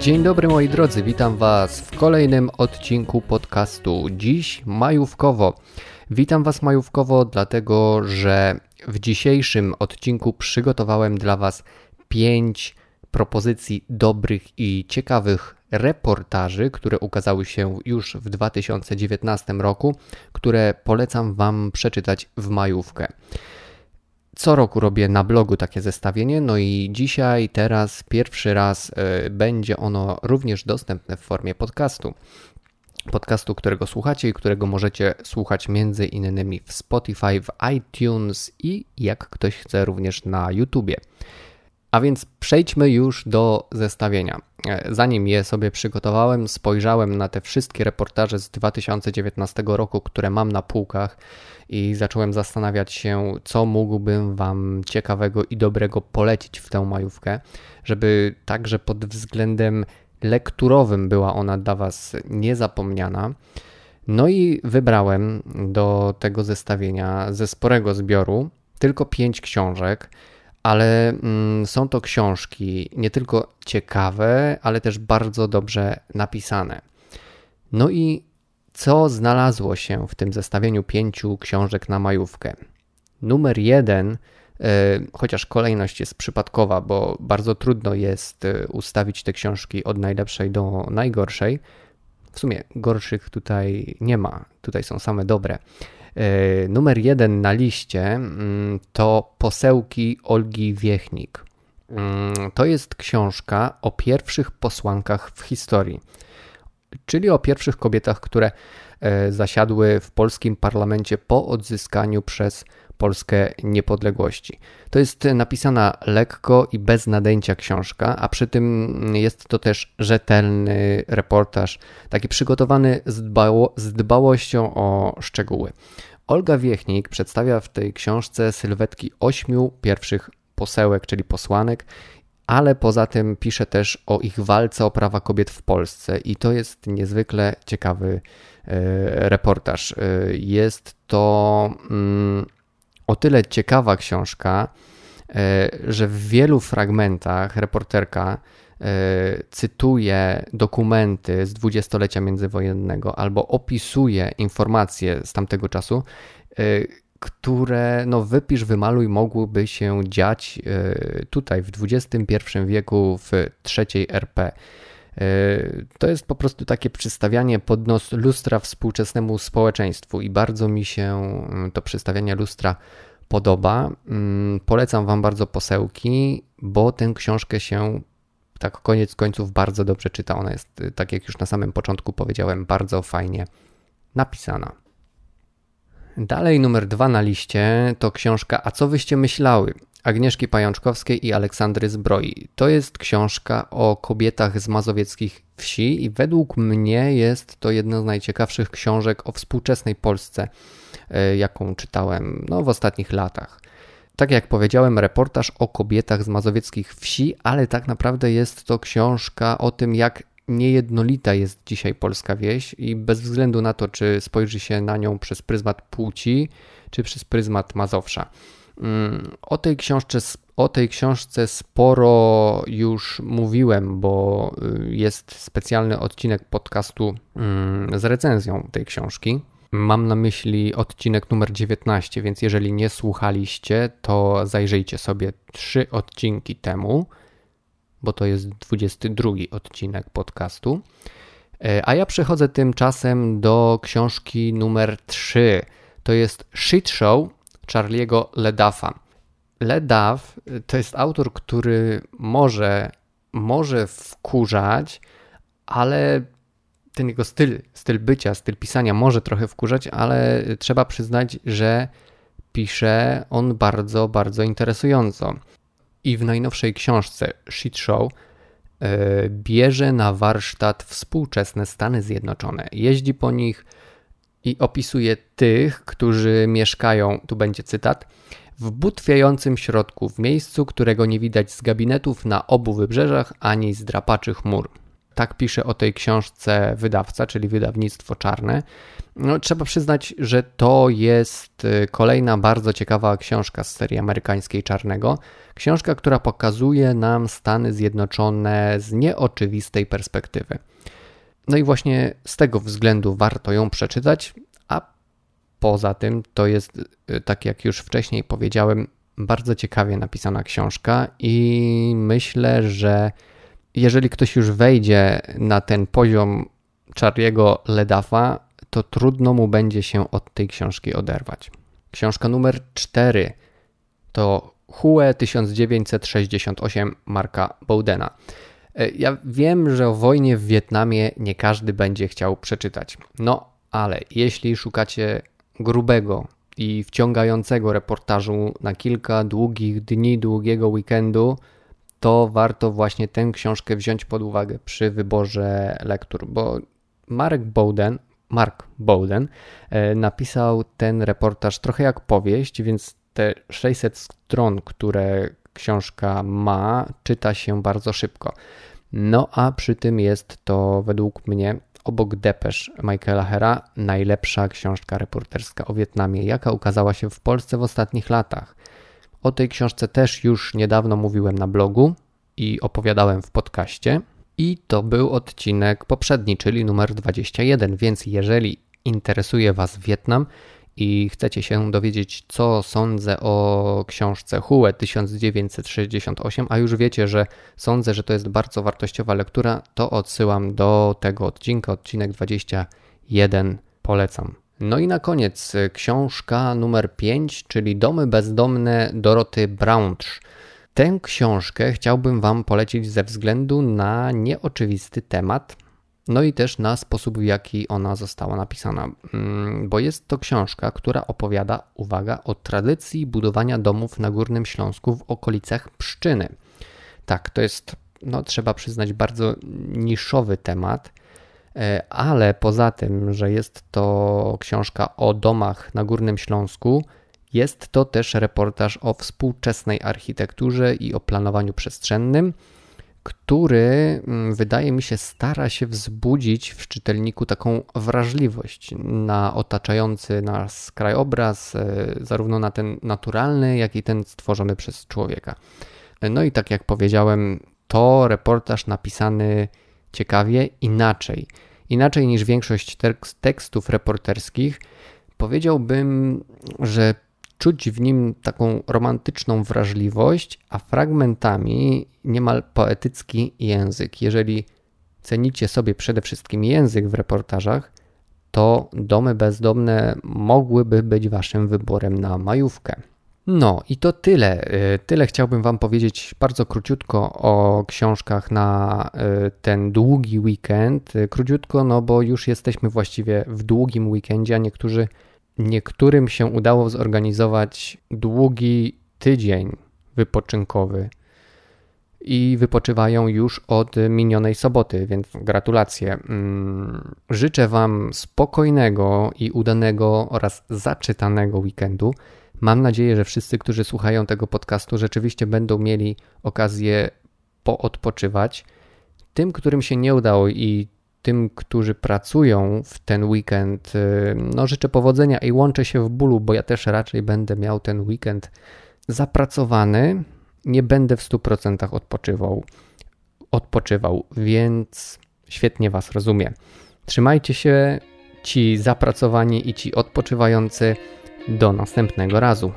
Dzień dobry moi drodzy, witam Was w kolejnym odcinku podcastu. Dziś majówkowo. Witam Was majówkowo, dlatego że w dzisiejszym odcinku przygotowałem dla Was pięć propozycji dobrych i ciekawych reportaży, które ukazały się już w 2019 roku, które polecam Wam przeczytać w majówkę. Co roku robię na blogu takie zestawienie, no i dzisiaj, teraz, pierwszy raz y, będzie ono również dostępne w formie podcastu. Podcastu, którego słuchacie i którego możecie słuchać między innymi w Spotify, w iTunes i jak ktoś chce również na YouTubie. A więc przejdźmy już do zestawienia. E, zanim je sobie przygotowałem, spojrzałem na te wszystkie reportaże z 2019 roku, które mam na półkach i zacząłem zastanawiać się, co mógłbym Wam ciekawego i dobrego polecić w tę majówkę, żeby także pod względem lekturowym była ona dla Was niezapomniana. No i wybrałem do tego zestawienia ze sporego zbioru tylko pięć książek ale mm, są to książki nie tylko ciekawe, ale też bardzo dobrze napisane. No i co znalazło się w tym zestawieniu pięciu książek na majówkę? Numer jeden, e, chociaż kolejność jest przypadkowa, bo bardzo trudno jest e, ustawić te książki od najlepszej do najgorszej. W sumie gorszych tutaj nie ma, tutaj są same dobre. E, numer jeden na liście mm, to Posełki Olgi Wiechnik. Mm, to jest książka o pierwszych posłankach w historii, czyli o pierwszych kobietach, które e, zasiadły w polskim parlamencie po odzyskaniu przez Polskę niepodległości. To jest napisana lekko i bez nadęcia książka, a przy tym jest to też rzetelny reportaż, taki przygotowany z, dbało, z dbałością o szczegóły. Olga Wiechnik przedstawia w tej książce sylwetki ośmiu pierwszych posełek, czyli posłanek, ale poza tym pisze też o ich walce o prawa kobiet w Polsce i to jest niezwykle ciekawy e, reportaż. E, jest to mm, o tyle ciekawa książka, e, że w wielu fragmentach reporterka e, cytuje dokumenty z dwudziestolecia międzywojennego albo opisuje informacje z tamtego czasu, e, które no wypisz, wymaluj mogłyby się dziać tutaj w XXI wieku w trzeciej RP. To jest po prostu takie przystawianie pod nos lustra współczesnemu społeczeństwu i bardzo mi się mm, to przystawianie lustra podoba. Mm, polecam Wam bardzo posełki, bo tę książkę się tak koniec końców bardzo dobrze czyta. Ona jest, tak jak już na samym początku powiedziałem, bardzo fajnie napisana. Dalej numer dwa na liście to książka A co wyście myślały? Agnieszki Pajączkowskiej i Aleksandry Zbroi. To jest książka o kobietach z mazowieckich wsi i według mnie jest to jedna z najciekawszych książek o współczesnej Polsce, e, jaką czytałem no, w ostatnich latach. Tak jak powiedziałem, reportaż o kobietach z mazowieckich wsi, ale tak naprawdę jest to książka o tym, jak niejednolita jest dzisiaj polska wieś i bez względu na to, czy spojrzy się na nią przez pryzmat płci, czy przez pryzmat Mazowsza. O tej książce, o tej książce sporo już mówiłem, bo y, jest specjalny odcinek podcastu mm, z recenzją tej książki. Mam na myśli odcinek numer 19, więc jeżeli nie słuchaliście, to zajrzyjcie sobie trzy odcinki temu, bo to jest 22 odcinek podcastu. E, a ja przechodzę tymczasem do książki numer 3. To jest Shit Show Charlie'ego Ledafa. Ledaf to jest autor, który może, może wkurzać, ale ten jego styl, styl bycia, styl pisania może trochę wkurzać, ale trzeba przyznać, że pisze on bardzo, bardzo interesująco. I w najnowszej książce Shit Show yy, bierze na warsztat współczesne Stany Zjednoczone. Jeździ po nich, i opisuje tych, którzy mieszkają, tu będzie cytat, w butwiającym środku, w miejscu, którego nie widać z gabinetów na obu wybrzeżach ani z drapaczy chmur. Tak pisze o tej książce wydawca, czyli wydawnictwo czarne. No, trzeba przyznać, że to jest y, kolejna bardzo ciekawa książka z serii amerykańskiej Czarnego. Książka, która pokazuje nam Stany Zjednoczone z nieoczywistej perspektywy. No i właśnie z tego względu warto ją przeczytać, a poza tym to jest, y, tak jak już wcześniej powiedziałem, bardzo ciekawie napisana książka i myślę, że jeżeli ktoś już wejdzie na ten poziom Charliego Ledafa, to trudno mu będzie się od tej książki oderwać. Książka numer 4 to Hue 1968 Marka Bowdena. E, ja wiem, że o wojnie w Wietnamie nie każdy będzie chciał przeczytać. No, ale jeśli szukacie grubego i wciągającego reportażu na kilka długich dni, długiego weekendu, to warto właśnie tę książkę wziąć pod uwagę przy wyborze lektur, bo Marek Bowden, Mark Bowden e, napisał ten reportaż trochę jak powieść, więc te 600 stron, które książka ma, czyta się bardzo szybko. No a przy tym jest to według mnie obok Depesz Michaela Hera najlepsza książka reporterska o Wietnamie, jaka ukazała się w Polsce w ostatnich latach. O tej książce też już niedawno mówiłem na blogu i opowiadałem w podcaście. I to był odcinek poprzedni, czyli numer 21, więc jeżeli interesuje Was Wietnam i chcecie się dowiedzieć, co sądzę o książce Hue 1968, a już wiecie, że sądzę, że to jest bardzo wartościowa lektura, to odsyłam do tego odcinka, odcinek 21. Polecam. No i na koniec książka numer 5, czyli Domy bezdomne Doroty Braunsch. Tę książkę chciałbym Wam polecić ze względu na nieoczywisty temat, no i też na sposób, w jaki ona została napisana, mm, bo jest to książka, która opowiada, uwaga, o tradycji budowania domów na Górnym Śląsku w okolicach Pszczyny. Tak, to jest, no trzeba przyznać, bardzo niszowy temat, e, ale poza tym, że jest to książka o domach na Górnym Śląsku, jest to też reportaż o współczesnej architekturze i o planowaniu przestrzennym, który mm, wydaje mi się stara się wzbudzić w czytelniku taką wrażliwość na otaczający nas krajobraz, e, zarówno na ten naturalny, jak i ten stworzony przez człowieka. No i tak jak powiedziałem, to reportaż napisany ciekawie, inaczej. Inaczej niż większość tekstów reporterskich. Powiedziałbym, że czuć w nim taką romantyczną wrażliwość, a fragmentami niemal poetycki język. Jeżeli cenicie sobie przede wszystkim język w reportażach, to domy bezdomne mogłyby być waszym wyborem na majówkę. No i to tyle. Y, tyle chciałbym Wam powiedzieć bardzo króciutko o książkach na y, ten długi weekend. Y, króciutko, no bo już jesteśmy właściwie w długim weekendzie, a niektórzy Niektórym się udało zorganizować długi tydzień wypoczynkowy i wypoczywają już od minionej soboty, więc gratulacje. Mm, życzę Wam spokojnego i udanego oraz zaczytanego weekendu. Mam nadzieję, że wszyscy, którzy słuchają tego podcastu, rzeczywiście będą mieli okazję poodpoczywać. Tym, którym się nie udało i tym, którzy pracują w ten weekend, y, no życzę powodzenia i łączę się w bólu, bo ja też raczej będę miał ten weekend zapracowany. Nie będę w 100% odpoczywał, odpoczywał, więc świetnie Was rozumiem. Trzymajcie się, ci zapracowani i ci odpoczywający. Do następnego razu.